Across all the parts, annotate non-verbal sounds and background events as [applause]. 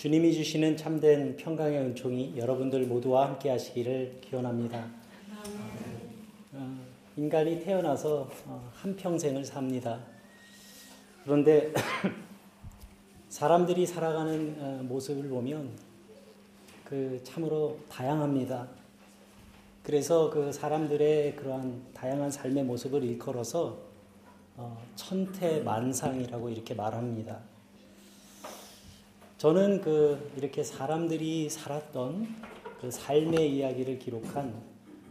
주님이 주시는 참된 평강의 은총이 여러분들 모두와 함께 하시기를 기원합니다. 어, 인간이 태어나서 어, 한평생을 삽니다. 그런데 [clears throat] 사람들이 살아가는 어, 모습을 보면 그 참으로 다양합니다. 그래서 그 사람들의 그러한 다양한 삶의 모습을 일컬어서 천태만상이라고 이렇게 말합니다. 저는 그 이렇게 사람들이 살았던 그 삶의 이야기를 기록한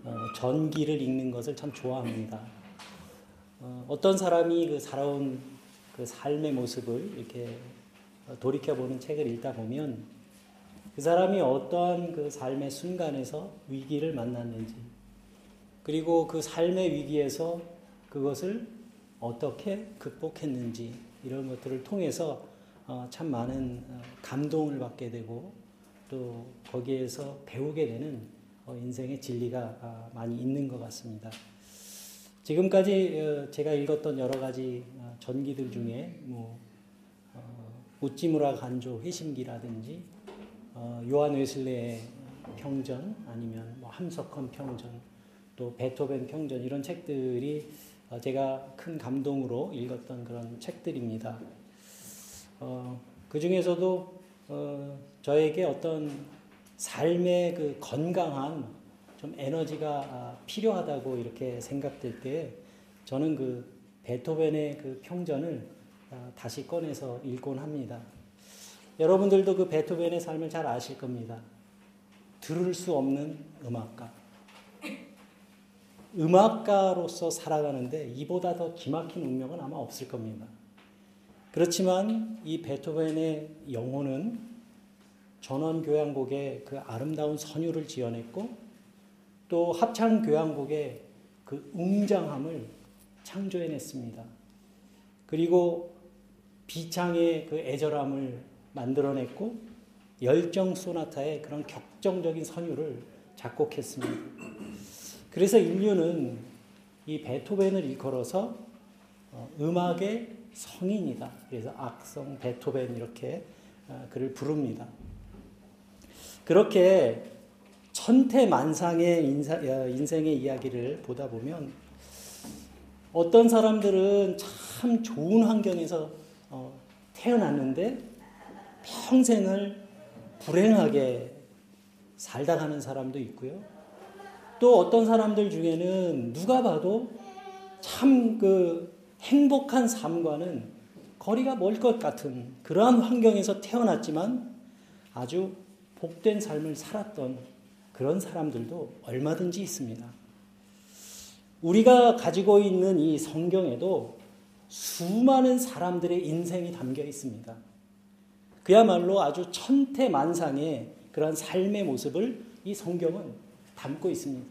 어, 전기를 읽는 것을 참 좋아합니다. 어, 떤 사람이 그 살아온 그 삶의 모습을 이렇게 돌이켜보는 책을 읽다 보면 그 사람이 어떠한 그 삶의 순간에서 위기를 만났는지 그리고 그 삶의 위기에서 그것을 어떻게 극복했는지 이런 것들을 통해서 어, 참 많은 어, 감동을 받게 되고 또 거기에서 배우게 되는 어, 인생의 진리가 아, 많이 있는 것 같습니다. 지금까지 제가 읽었던 여러 가지 전기들 중에 뭐 우찌무라 간조 회심기라든지 요한 웨슬레의 평전 아니면 뭐 함석헌 평전 또 베토벤 평전 이런 책들이 제가 큰 감동으로 읽었던 그런 책들입니다. 어, 그 중에서도 어, 저에게 어떤 삶의 그 건강한 좀 에너지가 아, 필요하다고 이렇게 생각될 때 저는 그 베토벤의 그 평전을 아, 다시 꺼내서 읽곤 합니다. 여러분들도 그 베토벤의 삶을 잘 아실 겁니다. 들을 수 없는 음악가. 음악가로서 살아가는데 이보다 더 기막힌 운명은 아마 없을 겁니다. 그렇지만 이 베토벤의 영혼은 전원교향곡의 그 아름다운 선율을 지어냈고 또 합창교향곡의 그 웅장함을 창조해냈습니다. 그리고 비창의 그 애절함을 만들어냈고 열정 소나타의 그런 격정적인 선율을 작곡했습니다. 그래서 인류는 이 베토벤을 일컬어서 어, 음악의 성인이다. 그래서 악성 베토벤 이렇게 어, 그를 부릅니다. 그렇게 천태만상의 어, 인생의 이야기를 보다 보면 어떤 사람들은 참 좋은 환경에서 어, 태어났는데 평생을 불행하게 살다 가는 사람도 있고요. 또 어떤 사람들 중에는 누가 봐도 참 그 행복한 삶과는 거리가 멀 것 같은 그러한 환경에서 태어났지만 아주 복된 삶을 살았던 그런 사람들도 얼마든지 있습니다. 우리가 가지고 있는 이 성경에도 수많은 사람들의 인생이 담겨 있습니다. 그야말로 아주 천태만상의 그런 삶의 모습을 이 성경은 담고 있습니다.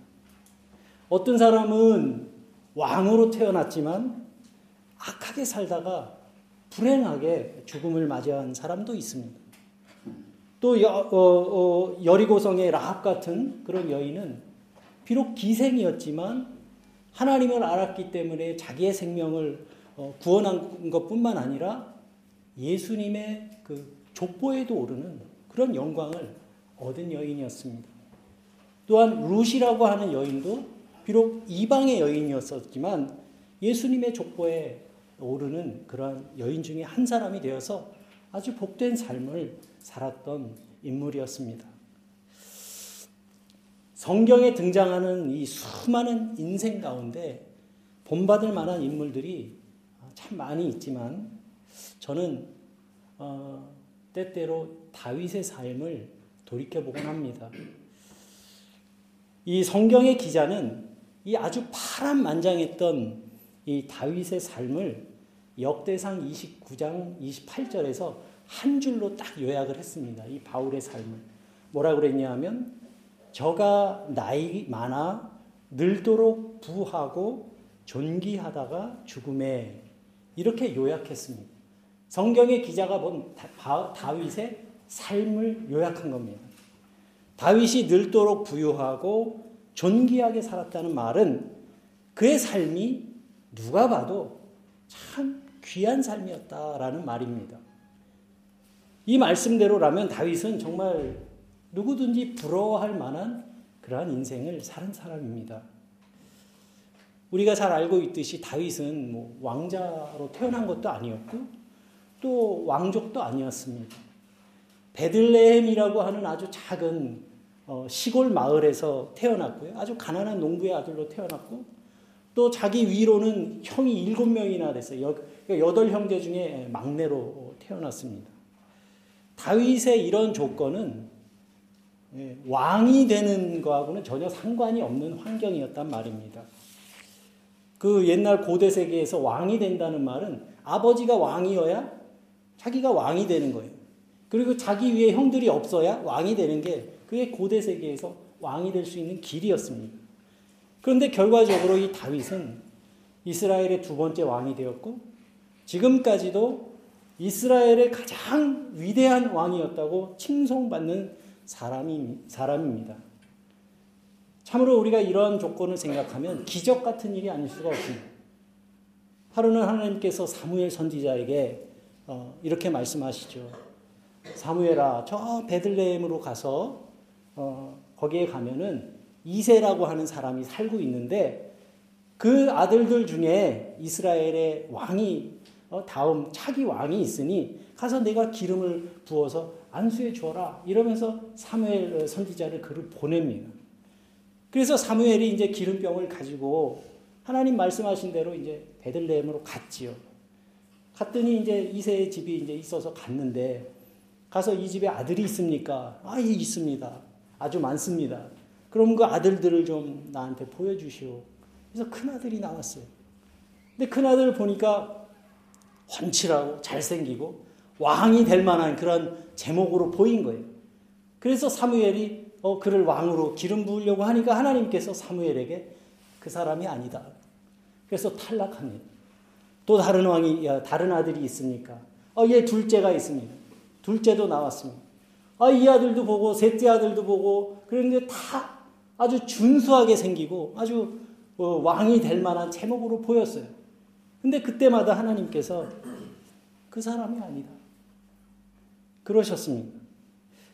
어떤 사람은 왕으로 태어났지만 악하게 살다가 불행하게 죽음을 맞이한 사람도 있습니다. 또 여, 어, 어, 여리고성의 라합 같은 그런 여인은 비록 기생이었지만 하나님을 알았기 때문에 자기의 생명을 어, 구원한 것뿐만 아니라 예수님의 그 족보에도 오르는 그런 영광을 얻은 여인이었습니다. 또한 루시라고 하는 여인도 비록 이방의 여인이었었지만 예수님의 족보에 오르는 그러한 여인 중에 한 사람이 되어서 아주 복된 삶을 살았던 인물이었습니다. 성경에 등장하는 이 수많은 인생 가운데 본받을 만한 인물들이 참 많이 있지만 저는 어, 때때로 다윗의 삶을 돌이켜보곤 합니다. 이 성경의 기자는 이 아주 파란만장했던 이 다윗의 삶을 역대상 29장 28절에서 한 줄로 딱 요약을 했습니다. 이 바울의 삶을. 뭐라 그랬냐 하면 저가 나이 많아 늘도록 부하고 존귀하다가 죽음에 이렇게 요약했습니다. 성경의 기자가 본 다윗의 삶을 요약한 겁니다. 다윗이 늘도록 부유하고 존귀하게 살았다는 말은 그의 삶이 누가 봐도 참 귀한 삶이었다라는 말입니다. 이 말씀대로라면 다윗은 정말 누구든지 부러워할 만한 그러한 인생을 사는 사람입니다. 우리가 잘 알고 있듯이 다윗은 뭐 왕자로 태어난 것도 아니었고 또 왕족도 아니었습니다. 베들레헴이라고 하는 아주 작은 어, 시골 마을에서 태어났고요. 아주 가난한 농부의 아들로 태어났고 또 자기 위로는 형이 일곱 명이나 됐어요. 그러니까 여덟 형제 중에 막내로 태어났습니다. 다윗의 이런 조건은 예, 왕이 되는 거하고는 전혀 상관이 없는 환경이었단 말입니다. 그 옛날 고대 세계에서 왕이 된다는 말은 아버지가 왕이어야 자기가 왕이 되는 거예요. 그리고 자기 위에 형들이 없어야 왕이 되는 게 그게 고대 세계에서 왕이 될 수 있는 길이었습니다. 그런데 결과적으로 이 다윗은 이스라엘의 두 번째 왕이 되었고 지금까지도 이스라엘의 가장 위대한 왕이었다고 칭송받는 사람이, 사람입니다. 참으로 우리가 이러한 조건을 생각하면 기적 같은 일이 아닐 수가 없습니다. 하루는 하나님께서 사무엘 선지자에게 어, 이렇게 말씀하시죠. 사무엘아, 저 베들레헴으로 가서 어, 거기에 가면은 이세라고 하는 사람이 살고 있는데 그 아들들 중에 이스라엘의 왕이 어, 다음 차기 왕이 있으니 가서 내가 기름을 부어서 안수해 주어라 이러면서 사무엘 선지자를 그를 보냅니다. 그래서 사무엘이 이제 기름병을 가지고 하나님 말씀하신 대로 이제 베들레헴으로 갔지요. 갔더니 이제 이세의 집이 이제 있어서 갔는데 가서 이 집에 아들이 있습니까? 아, 예, 있습니다. 아주 많습니다. 그럼 그 아들들을 좀 나한테 보여주시오. 그래서 큰 아들이 나왔어요. 근데 큰 아들 보니까 훤칠하고 잘생기고 왕이 될 만한 그런 제목으로 보인 거예요. 그래서 사무엘이 어, 그를 왕으로 기름 부으려고 하니까 하나님께서 사무엘에게 그 사람이 아니다. 그래서 탈락합니다. 또 다른 왕이, 다른 아들이 있습니까? 어, 얘 둘째가 있습니다. 둘째도 나왔습니다. 아, 이 아들도 보고, 셋째 아들도 보고, 그런데 다 아주 준수하게 생기고 아주 어, 왕이 될 만한 제목으로 보였어요. 근데 그때마다 하나님께서 그 사람이 아니다. 그러셨습니다.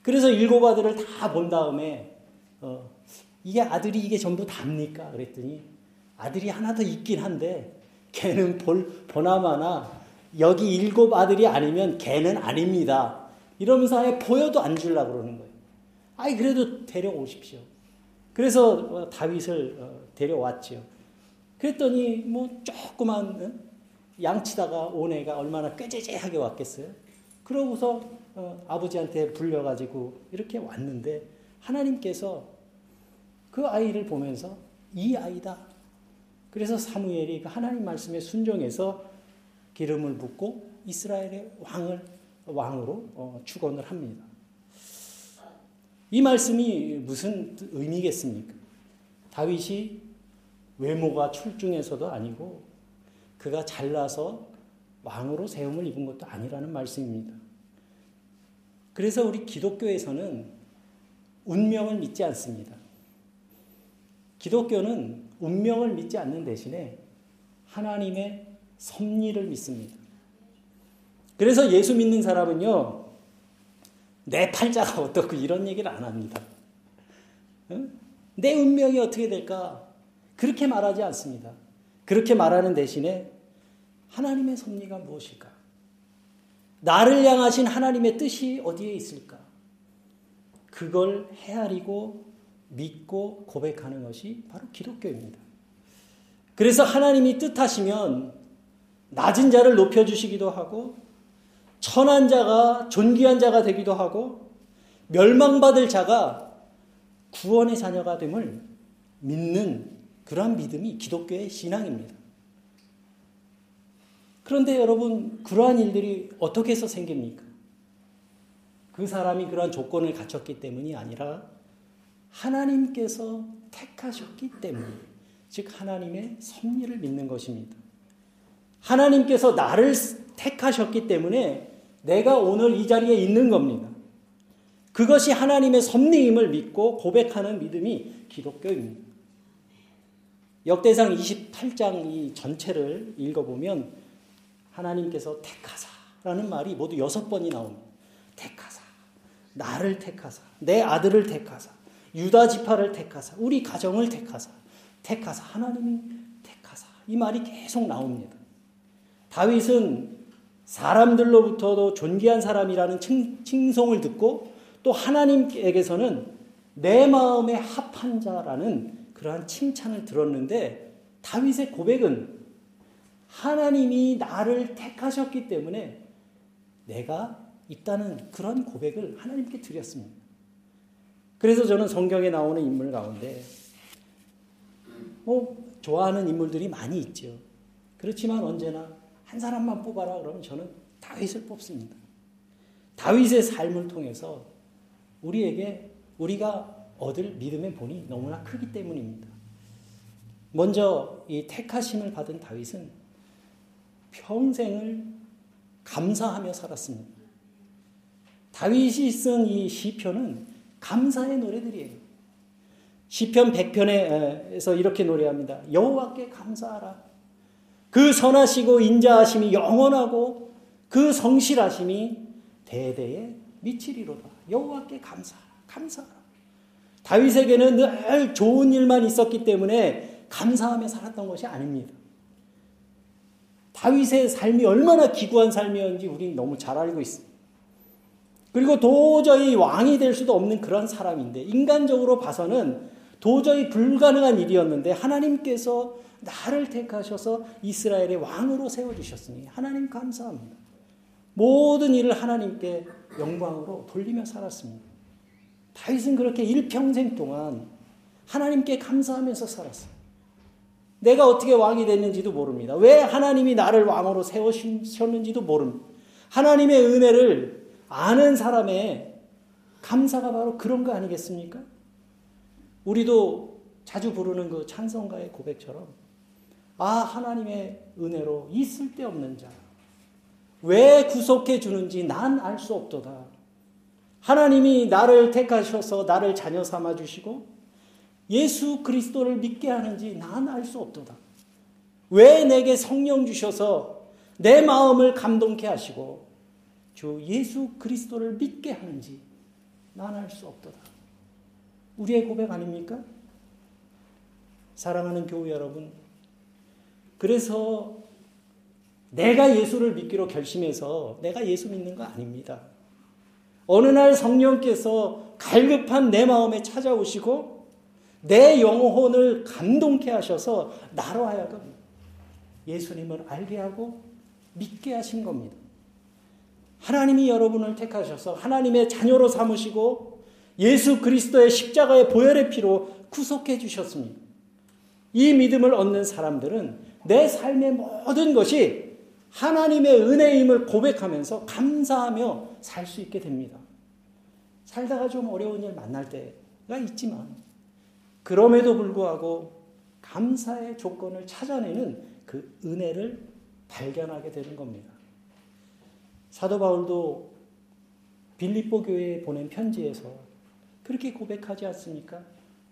그래서 일곱 아들을 다 본 다음에 어, 이게 아들이 이게 전부 답니까? 그랬더니 아들이 하나 더 있긴 한데 걔는 볼, 보나마나 여기 일곱 아들이 아니면 걔는 아닙니다. 이러면서 아예 보여도 안 주려고 그러는 거예요. 아이 그래도 데려오십시오. 그래서 어, 다윗을 어, 데려왔죠. 그랬더니 뭐 조그만 양치다가 온 애가 얼마나 꾀재재하게 왔겠어요. 그러고서 어, 아버지한테 불려가지고 이렇게 왔는데 하나님께서 그 아이를 보면서 이 아이다. 그래서 사무엘이 그 하나님 말씀에 순종해서 기름을 붓고 이스라엘의 왕을 왕으로 어, 축원을 합니다. 이 말씀이 무슨 의미겠습니까? 다윗이 외모가 출중해서도 아니고 그가 잘나서 왕으로 세움을 입은 것도 아니라는 말씀입니다. 그래서 우리 기독교에서는 운명을 믿지 않습니다. 기독교는 운명을 믿지 않는 대신에 하나님의 섭리를 믿습니다. 그래서 예수 믿는 사람은요, 내 팔자가 어떻고 이런 얘기를 안 합니다. 내 운명이 어떻게 될까? 그렇게 말하지 않습니다. 그렇게 말하는 대신에 하나님의 섭리가 무엇일까? 나를 향하신 하나님의 뜻이 어디에 있을까? 그걸 헤아리고 믿고 고백하는 것이 바로 기독교입니다. 그래서 하나님이 뜻하시면 낮은 자를 높여주시기도 하고 천한 자가 존귀한 자가 되기도 하고 멸망받을 자가 구원의 자녀가 됨을 믿는 그러한 믿음이 기독교의 신앙입니다. 그런데 여러분, 그러한 일들이 어떻게 해서 생깁니까? 그 사람이 그러한 조건을 갖췄기 때문이 아니라 하나님께서 택하셨기 때문, 즉 하나님의 섭리를 믿는 것입니다. 하나님께서 나를 택하셨기 때문에 내가 오늘 이 자리에 있는 겁니다. 그것이 하나님의 섭리임을 믿고 고백하는 믿음이 기독교입니다. 역대상 28장 이 전체를 읽어보면 하나님께서 택하사라는 말이 모두 여섯 번이 나옵니다. 택하사 나를 택하사 내 아들을 택하사 유다 지파를 택하사 우리 가정을 택하사 택하사 하나님이 택하사 이 말이 계속 나옵니다. 다윗은 사람들로부터도 존귀한 사람이라는 칭, 칭송을 듣고 또 하나님에게서는 내 마음에 합한 자라는 그러한 칭찬을 들었는데 다윗의 고백은 하나님이 나를 택하셨기 때문에 내가 있다는 그런 고백을 하나님께 드렸습니다. 그래서 저는 성경에 나오는 인물 가운데 뭐 좋아하는 인물들이 많이 있죠. 그렇지만 언제나 한 사람만 뽑아라 그러면 저는 다윗을 뽑습니다. 다윗의 삶을 통해서 우리에게 우리가 얻을 믿음의 본이 너무나 크기 때문입니다. 먼저 이 택하심을 받은 다윗은 평생을 감사하며 살았습니다. 다윗이 쓴 이 시편은 감사의 노래들이에요. 시편 100편에서 이렇게 노래합니다. 여호와께 감사하라. 그 선하시고 인자하심이 영원하고 그 성실하심이 대대에 미치리로다. 여호와께 감사하라. 감사하라. 다윗에게는 늘 좋은 일만 있었기 때문에 감사하며 살았던 것이 아닙니다. 다윗의 삶이 얼마나 기구한 삶이었는지 우리는 너무 잘 알고 있습니다. 그리고 도저히 왕이 될 수도 없는 그런 사람인데 인간적으로 봐서는 도저히 불가능한 일이었는데 하나님께서 나를 택하셔서 이스라엘의 왕으로 세워주셨으니 하나님 감사합니다. 모든 일을 하나님께 영광으로 돌리며 살았습니다. 다윗은 그렇게 일평생 동안 하나님께 감사하면서 살았어요. 내가 어떻게 왕이 됐는지도 모릅니다. 왜 하나님이 나를 왕으로 세우셨는지도 모릅니다. 하나님의 은혜를 아는 사람의 감사가 바로 그런 거 아니겠습니까? 우리도 자주 부르는 그 찬송가의 고백처럼 아 하나님의 은혜로 있을 데 없는 자. 왜 구속해 주는지 난 알 수 없도다. 하나님이 나를 택하셔서 나를 자녀 삼아 주시고 예수 그리스도를 믿게 하는지 난 알 수 없도다. 왜 내게 성령 주셔서 내 마음을 감동케 하시고 주 예수 그리스도를 믿게 하는지 난 알 수 없도다. 우리의 고백 아닙니까? 사랑하는 교우 여러분, 그래서 내가 예수를 믿기로 결심해서 내가 예수 믿는 거 아닙니다. 어느 날 성령께서 갈급한 내 마음에 찾아오시고 내 영혼을 감동케 하셔서 나로 하여금 예수님을 알게 하고 믿게 하신 겁니다. 하나님이 여러분을 택하셔서 하나님의 자녀로 삼으시고 예수 그리스도의 십자가의 보혈의 피로 구속해 주셨습니다. 이 믿음을 얻는 사람들은 내 삶의 모든 것이 하나님의 은혜임을 고백하면서 감사하며 살 수 있게 됩니다. 살다가 좀 어려운 일 만날 때가 있지만 그럼에도 불구하고 감사의 조건을 찾아내는 그 은혜를 발견하게 되는 겁니다. 사도 바울도 빌립보 교회에 보낸 편지에서 그렇게 고백하지 않습니까?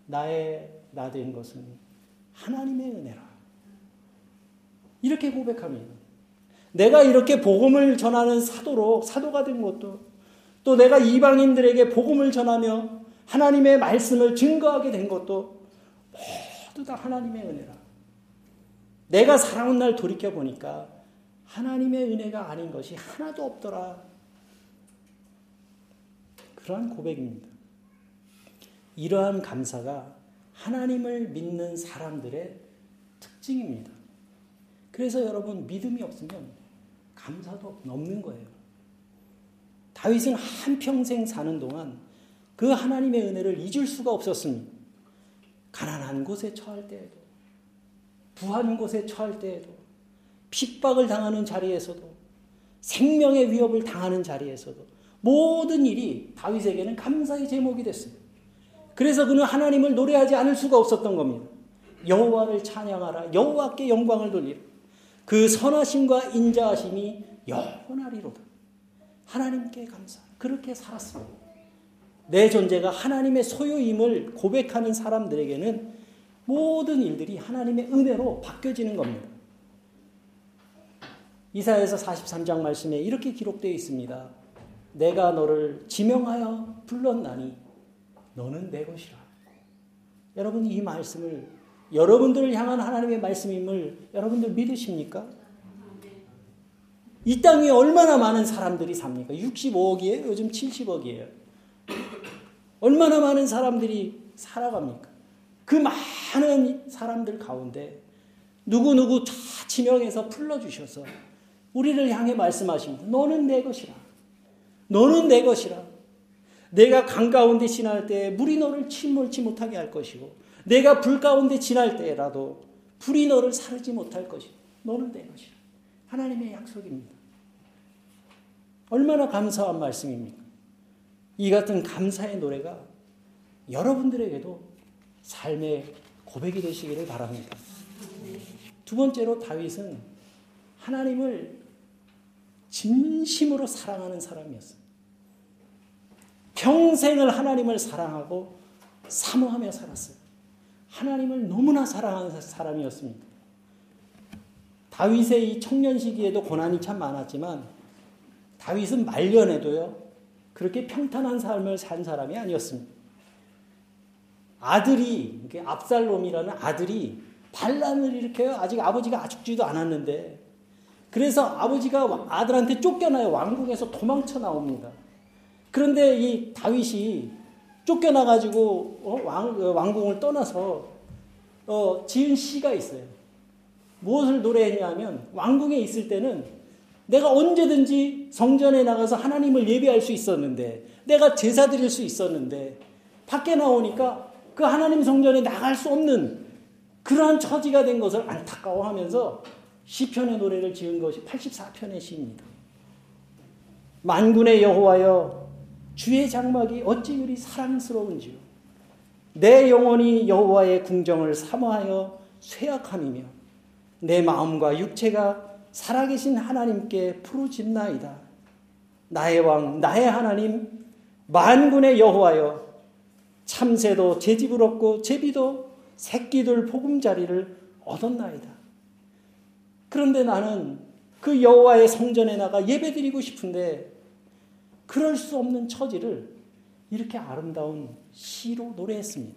나의 나 된 것은 하나님의 은혜라. 이렇게 고백합니다. 내가 이렇게 복음을 전하는 사도로 사도가 된 것도 또 내가 이방인들에게 복음을 전하며 하나님의 말씀을 증거하게 된 것도 모두 다 하나님의 은혜라. 내가 살아온 날 돌이켜 보니까 하나님의 은혜가 아닌 것이 하나도 없더라. 그러한 고백입니다. 이러한 감사가 하나님을 믿는 사람들의 특징입니다. 그래서 여러분 믿음이 없으면 감사도 없는 거예요. 다윗은 한평생 사는 동안 그 하나님의 은혜를 잊을 수가 없었습니다. 가난한 곳에 처할 때에도, 부한 곳에 처할 때에도, 핍박을 당하는 자리에서도, 생명의 위협을 당하는 자리에서도, 모든 일이 다윗에게는 감사의 제목이 됐습니다. 그래서 그는 하나님을 노래하지 않을 수가 없었던 겁니다. 여호와를 찬양하라, 여호와께 영광을 돌리라. 그 선하심과 인자하심이 영원하리로다. 하나님께 감사. 그렇게 살았습니다. 내 존재가 하나님의 소유임을 고백하는 사람들에게는 모든 일들이 하나님의 은혜로 바뀌어지는 겁니다. 이사에서 43장 말씀에 이렇게 기록되어 있습니다. 내가 너를 지명하여 불렀나니 너는 내 것이라. 여러분 이 말씀을 여러분들을 향한 하나님의 말씀임을 여러분들 믿으십니까? 이 땅에 얼마나 많은 사람들이 삽니까? 65억이에요? 요즘 70억이에요. 얼마나 많은 사람들이 살아갑니까? 그 많은 사람들 가운데 누구누구 다 지명해서 불러주셔서 우리를 향해 말씀하십니다. 너는 내 것이라. 너는 내 것이라. 내가 강 가운데 지날 때 물이 너를 침몰치 못하게 할 것이고 내가 불 가운데 지날 때라도 불이 너를 사르지 못할 것이고 너는 내 것이라. 하나님의 약속입니다. 얼마나 감사한 말씀입니까? 이 같은 감사의 노래가 여러분들에게도 삶의 고백이 되시기를 바랍니다. 두 번째로 다윗은 하나님을 진심으로 사랑하는 사람이었어요. 평생을 하나님을 사랑하고 사모하며 살았어요. 하나님을 너무나 사랑하는 사람이었습니다. 다윗의 이 청년 시기에도 고난이 참 많았지만 다윗은 말년에도요 그렇게 평탄한 삶을 산 사람이 아니었습니다. 아들이 압살롬이라는 아들이 반란을 일으켜요. 아직 아버지가 죽지도 않았는데 그래서 아버지가 아들한테 쫓겨나요. 왕국에서 도망쳐 나옵니다. 그런데 이 다윗이 쫓겨나가지고 어? 왕, 어, 왕궁을 떠나서 어, 지은 시가 있어요. 무엇을 노래했냐면 왕궁에 있을 때는 내가 언제든지 성전에 나가서 하나님을 예배할 수 있었는데 내가 제사 드릴 수 있었는데 밖에 나오니까 그 하나님 성전에 나갈 수 없는 그러한 처지가 된 것을 안타까워하면서 시편의 노래를 지은 것이 84편의 시입니다. 만군의 여호와여 주의 장막이 어찌 그리 사랑스러운지요 내 영혼이 여호와의 궁정을 사모하여 쇠약함이며 내 마음과 육체가 살아계신 하나님께 부르짖나이다. 나의 왕 나의 하나님 만군의 여호와여 참새도 제 집을 얻고 제비도 새끼들 보금자리를 얻었나이다. 그런데 나는 그 여호와의 성전에 나가 예배드리고 싶은데 그럴 수 없는 처지를 이렇게 아름다운 시로 노래했습니다.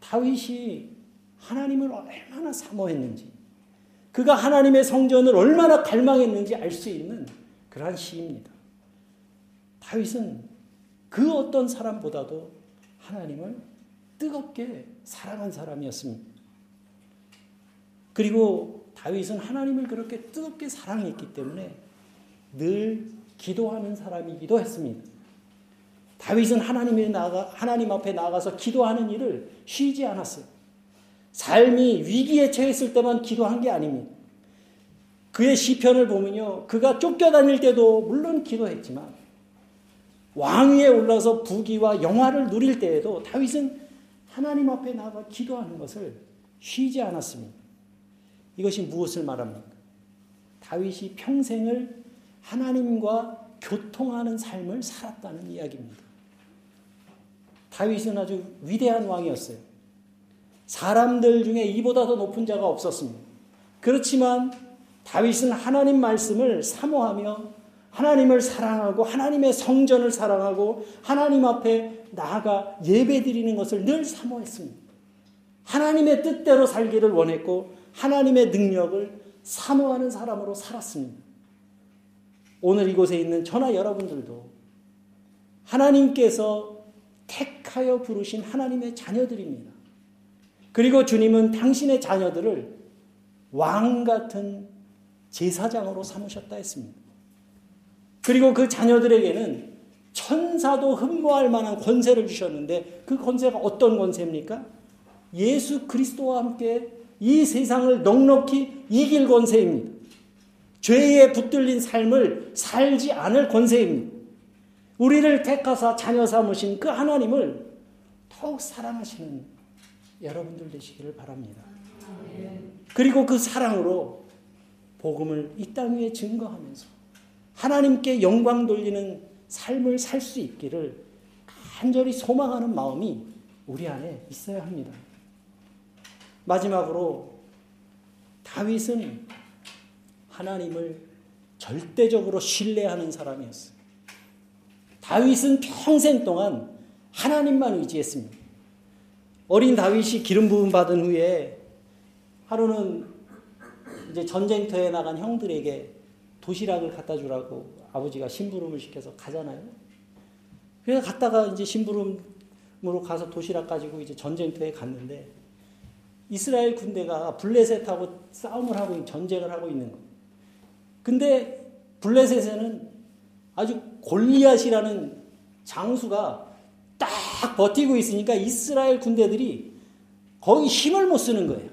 다윗이 하나님을 얼마나 사모했는지, 그가 하나님의 성전을 얼마나 갈망했는지 알 수 있는 그러한 시입니다. 다윗은 그 어떤 사람보다도 하나님을 뜨겁게 사랑한 사람이었습니다. 그리고 다윗은 하나님을 그렇게 뜨겁게 사랑했기 때문에 늘 기도하는 사람이기도 했습니다. 다윗은 하나님에 나가 하나님 앞에 나가서 기도하는 일을 쉬지 않았어요. 삶이 위기에 처했을 때만 기도한 게 아닙니다. 그의 시편을 보면요. 그가 쫓겨다닐 때도 물론 기도했지만 왕위에 올라서 부귀와 영화를 누릴 때에도 다윗은 하나님 앞에 나가 기도하는 것을 쉬지 않았습니다. 이것이 무엇을 말합니까? 다윗이 평생을 하나님과 교통하는 삶을 살았다는 이야기입니다. 다윗은 아주 위대한 왕이었어요. 사람들 중에 이보다 더 높은 자가 없었습니다. 그렇지만 다윗은 하나님 말씀을 사모하며 하나님을 사랑하고 하나님의 성전을 사랑하고 하나님 앞에 나아가 예배드리는 것을 늘 사모했습니다. 하나님의 뜻대로 살기를 원했고 하나님의 능력을 사모하는 사람으로 살았습니다. 오늘 이곳에 있는 저나 여러분들도 하나님께서 택하여 부르신 하나님의 자녀들입니다. 그리고 주님은 당신의 자녀들을 왕 같은 제사장으로 삼으셨다 했습니다. 그리고 그 자녀들에게는 천사도 흠모할 만한 권세를 주셨는데 그 권세가 어떤 권세입니까? 예수 그리스도와 함께 이 세상을 넉넉히 이길 권세입니다. 죄에 붙들린 삶을 살지 않을 권세입니다. 우리를 택하사 자녀 삼으신 그 하나님을 더욱 사랑하시는 여러분들 되시기를 바랍니다. 그리고 그 사랑으로 복음을 이 땅 위에 증거하면서 하나님께 영광 돌리는 삶을 살 수 있기를 간절히 소망하는 마음이 우리 안에 있어야 합니다. 마지막으로 다윗은 하나님을 절대적으로 신뢰하는 사람이었어요. 다윗은 평생 동안 하나님만 의지했습니다. 어린 다윗이 기름 부음 받은 후에 하루는 이제 전쟁터에 나간 형들에게 도시락을 갖다 주라고 아버지가 심부름을 시켜서 가잖아요. 그래서 갔다가 이제 심부름으로 가서 도시락 가지고 이제 전쟁터에 갔는데 이스라엘 군대가 블레셋하고 싸움을 하고 전쟁을 하고 있는 거예요. 근데 블레셋에는 아주 골리앗이라는 장수가 딱 버티고 있으니까 이스라엘 군대들이 거의 힘을 못 쓰는 거예요.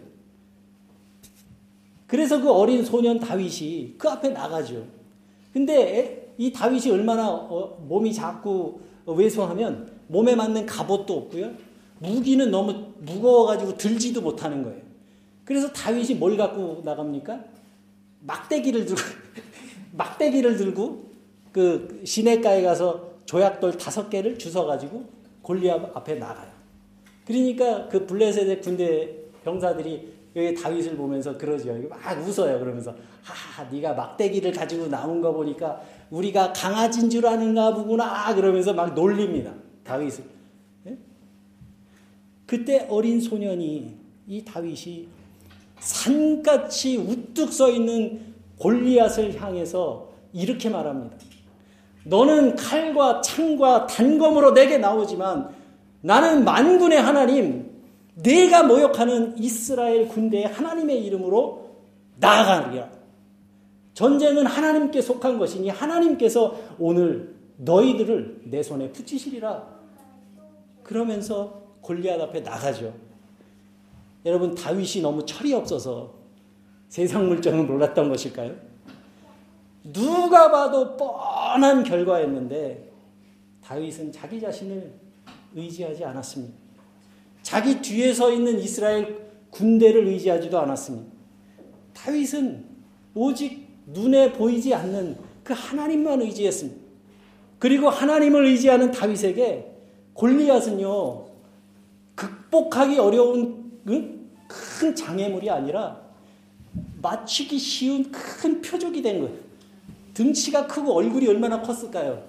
그래서 그 어린 소년 다윗이 그 앞에 나가죠. 근데 이 다윗이 얼마나 어, 몸이 작고 왜소하면 몸에 맞는 갑옷도 없고요. 무기는 너무 무거워가지고 들지도 못하는 거예요. 그래서 다윗이 뭘 갖고 나갑니까? 막대기를 들고 [laughs] 막대기를 들고 그 시내가에 가서 조약돌 다섯 개를 주워 가지고 골리앗 앞에 나가요. 그러니까 그 블레셋의 군대 병사들이 여기 다윗을 보면서 그러죠. 막 웃어요. 그러면서 하, 네가 막대기를 가지고 나온 거 보니까 우리가 강아지인 줄 아는가 보구나. 그러면서 막 놀립니다. 다윗을. 네? 그때 어린 소년이 이 다윗이 산같이 우뚝 서 있는 골리앗을 향해서 이렇게 말합니다. 너는 칼과 창과 단검으로 내게 나오지만 나는 만군의 하나님, 내가 모욕하는 이스라엘 군대의 하나님의 이름으로 나아가리라. 전쟁은 하나님께 속한 것이니 하나님께서 오늘 너희들을 내 손에 붙이시리라. 그러면서 골리앗 앞에 나가죠. 여러분 다윗이 너무 철이 없어서 세상 물정을 몰랐던 것일까요? 누가 봐도 뻔한 결과였는데 다윗은 자기 자신을 의지하지 않았습니다. 자기 뒤에 서 있는 이스라엘 군대를 의지하지도 않았습니다. 다윗은 오직 눈에 보이지 않는 그 하나님만 의지했습니다. 그리고 하나님을 의지하는 다윗에게 골리앗은요, 극복하기 어려운 큰 장애물이 아니라 맞추기 쉬운 큰 표적이 된 거예요. 등치가 크고 얼굴이 얼마나 컸을까요?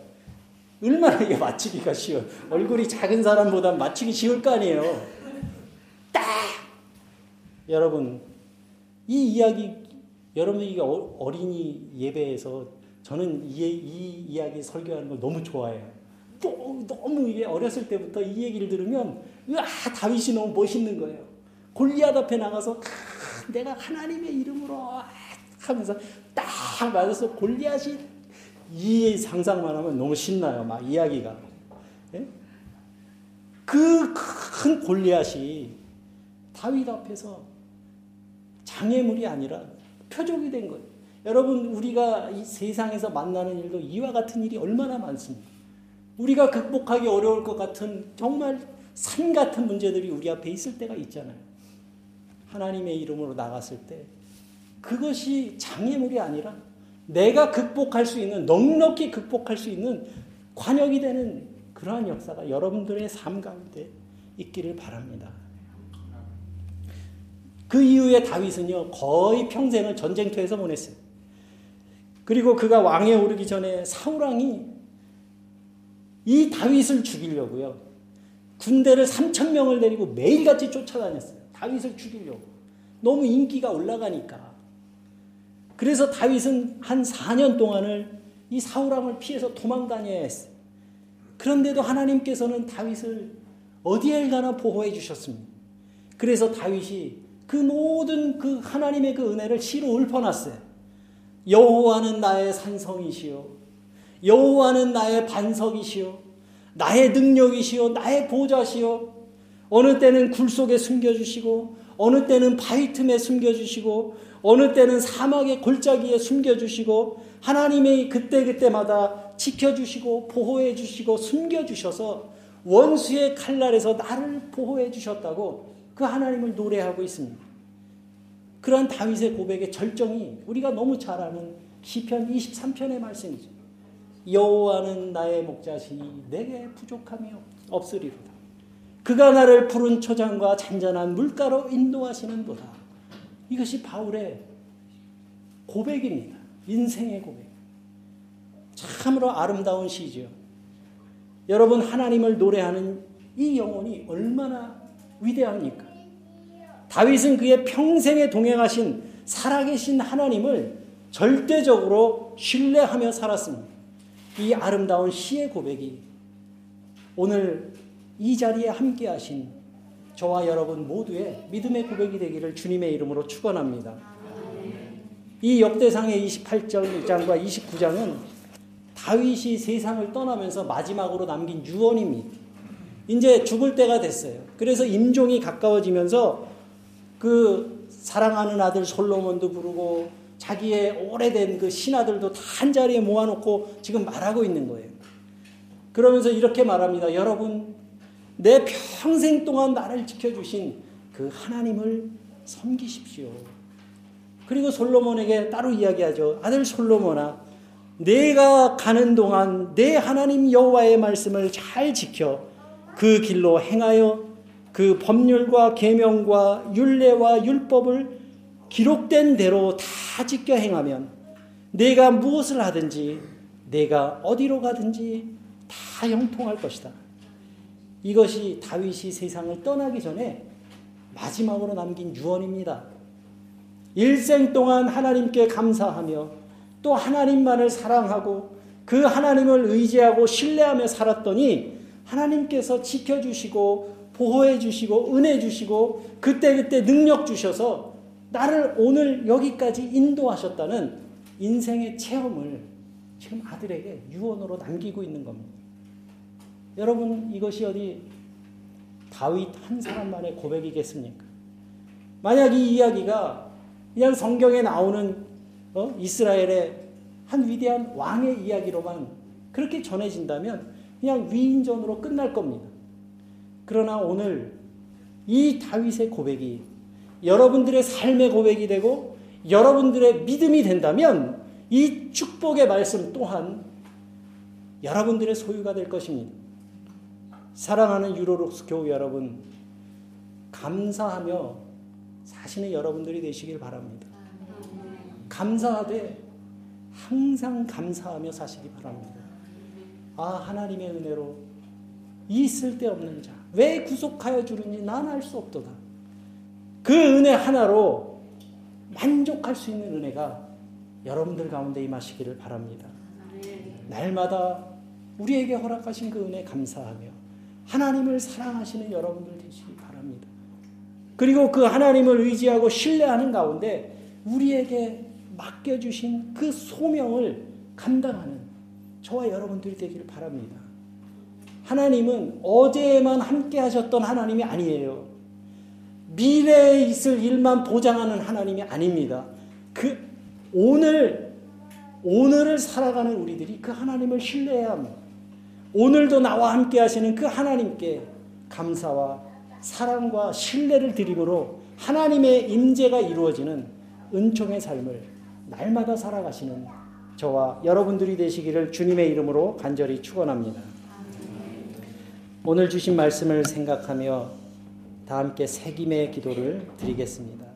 얼마나 이게 맞추기가 쉬워. 얼굴이 작은 사람보다 맞추기 쉬울 거 아니에요. 딱! 여러분, 이 이야기, 여러분 이게 어, 어린이 예배에서 저는 이, 이 이야기 설교하는 걸 너무 좋아해요. 또, 너무 이게 어렸을 때부터 이 얘기를 들으면, 와, 다윗이 너무 멋있는 거예요. 골리앗 앞에 나가서, 내가 하나님의 이름으로 하면서 딱 맞아서 골리앗이 이 상상만 하면 너무 신나요. 막 이야기가. 예? 그큰 골리앗이 다윗 앞에서 장애물이 아니라 표적이 된 거예요. 여러분 우리가 이 세상에서 만나는 일도 이와 같은 일이 얼마나 많습니까? 우리가 극복하기 어려울 것 같은 정말 산 같은 문제들이 우리 앞에 있을 때가 있잖아요. 하나님의 이름으로 나갔을 때 그것이 장애물이 아니라 내가 극복할 수 있는 넉넉히 극복할 수 있는 관역이 되는 그러한 역사가 여러분들의 삶 가운데 있기를 바랍니다. 그 이후에 다윗은요 거의 평생을 전쟁터에서 보냈어요. 그리고 그가 왕에 오르기 전에 사울 왕이 이 다윗을 죽이려고요 군대를 3천 명을 데리고 매일같이 쫓아다녔어요. 다윗을 죽이려고 너무 인기가 올라가니까 그래서 다윗은 한 4년 동안을 이 사울왕을 피해서 도망 다녀야 했어요. 그런데도 하나님께서는 다윗을 어디에 가나 보호해 주셨습니다. 그래서 다윗이 그 모든 그 하나님의 그 은혜를 시로 읊어놨어요. 여호와는 나의 산성이시요. 여호와는 나의 반석이시요. 나의 능력이시요. 나의 보좌시요. 어느 때는 굴 속에 숨겨주시고, 어느 때는 바위 틈에 숨겨주시고, 어느 때는 사막의 골짜기에 숨겨주시고 하나님의 그때그때마다 지켜주시고 보호해주시고 숨겨주셔서 원수의 칼날에서 나를 보호해주셨다고 그 하나님을 노래하고 있습니다. 그러한 다윗의 고백의 절정이 우리가 너무 잘 아는 시편 23편의 말씀이죠. 여호와는 나의 목자시니 내게 부족함이 없으리로다. 그가 나를 푸른 초장과 잔잔한 물가로 인도하시는도다. 이것이 바울의 고백입니다. 인생의 고백. 참으로 아름다운 시죠. 여러분 하나님을 노래하는 이 영혼이 얼마나 위대합니까? 다윗은 그의 평생에 동행하신 살아계신 하나님을 절대적으로 신뢰하며 살았습니다. 이 아름다운 시의 고백이 오늘 이 자리에 함께 하신 저와 여러분 모두의 믿음의 고백이 되기를 주님의 이름으로 축원합니다. 이 역대상의 28장 1장과 29장은 다윗이 세상을 떠나면서 마지막으로 남긴 유언입니다. 이제 죽을 때가 됐어요. 그래서 임종이 가까워지면서 그 사랑하는 아들 솔로몬도 부르고 자기의 오래된 그 신하들도 다 한 자리에 모아놓고 지금 말하고 있는 거예요. 그러면서 이렇게 말합니다. 여러분, 내 평생 동안 나를 지켜주신 그 하나님을 섬기십시오. 그리고 솔로몬에게 따로 이야기하죠. 아들 솔로몬아, 내가 가는 동안 내 하나님 여호와의 말씀을 잘 지켜 그 길로 행하여 그 법률과 계명과 율례와 율법을 기록된 대로 다 지켜 행하면 내가 무엇을 하든지 내가 어디로 가든지 다 형통할 것이다. 이것이 다윗이 세상을 떠나기 전에 마지막으로 남긴 유언입니다. 일생 동안 하나님께 감사하며 또 하나님만을 사랑하고 그 하나님을 의지하고 신뢰하며 살았더니 하나님께서 지켜주시고 보호해 주시고 은혜 주시고 그때그때 능력 주셔서 나를 오늘 여기까지 인도하셨다는 인생의 체험을 지금 아들에게 유언으로 남기고 있는 겁니다. 여러분 이것이 어디 다윗 한 사람만의 고백이겠습니까? 만약 이 이야기가 그냥 성경에 나오는 어? 이스라엘의 한 위대한 왕의 이야기로만 그렇게 전해진다면 그냥 위인전으로 끝날 겁니다. 그러나 오늘 이 다윗의 고백이 여러분들의 삶의 고백이 되고 여러분들의 믿음이 된다면 이 축복의 말씀 또한 여러분들의 소유가 될 것입니다. 사랑하는 유로룩스 교우 여러분, 감사하며 사시는 여러분들이 되시길 바랍니다. 감사하되 항상 감사하며 사시기 바랍니다. 아, 하나님의 은혜로 이 쓸데없는 자, 왜 구속하여 주는지 난 알 수 없도다. 그 은혜 하나로 만족할 수 있는 은혜가 여러분들 가운데 임하시기를 바랍니다. 날마다 우리에게 허락하신 그 은혜 감사하며 하나님을 사랑하시는 여러분들 되시기 바랍니다. 그리고 그 하나님을 의지하고 신뢰하는 가운데 우리에게 맡겨주신 그 소명을 감당하는 저와 여러분들이 되기를 바랍니다. 하나님은 어제에만 함께 하셨던 하나님이 아니에요. 미래에 있을 일만 보장하는 하나님이 아닙니다. 그 오늘 오늘을 살아가는 우리들이 그 하나님을 신뢰해야 합니다. 오늘도 나와 함께 하시는 그 하나님께 감사와 사랑과 신뢰를 드림으로 하나님의 임재가 이루어지는 은총의 삶을 날마다 살아가시는 저와 여러분들이 되시기를 주님의 이름으로 간절히 축원합니다. 오늘 주신 말씀을 생각하며 다 함께 새김의 기도를 드리겠습니다.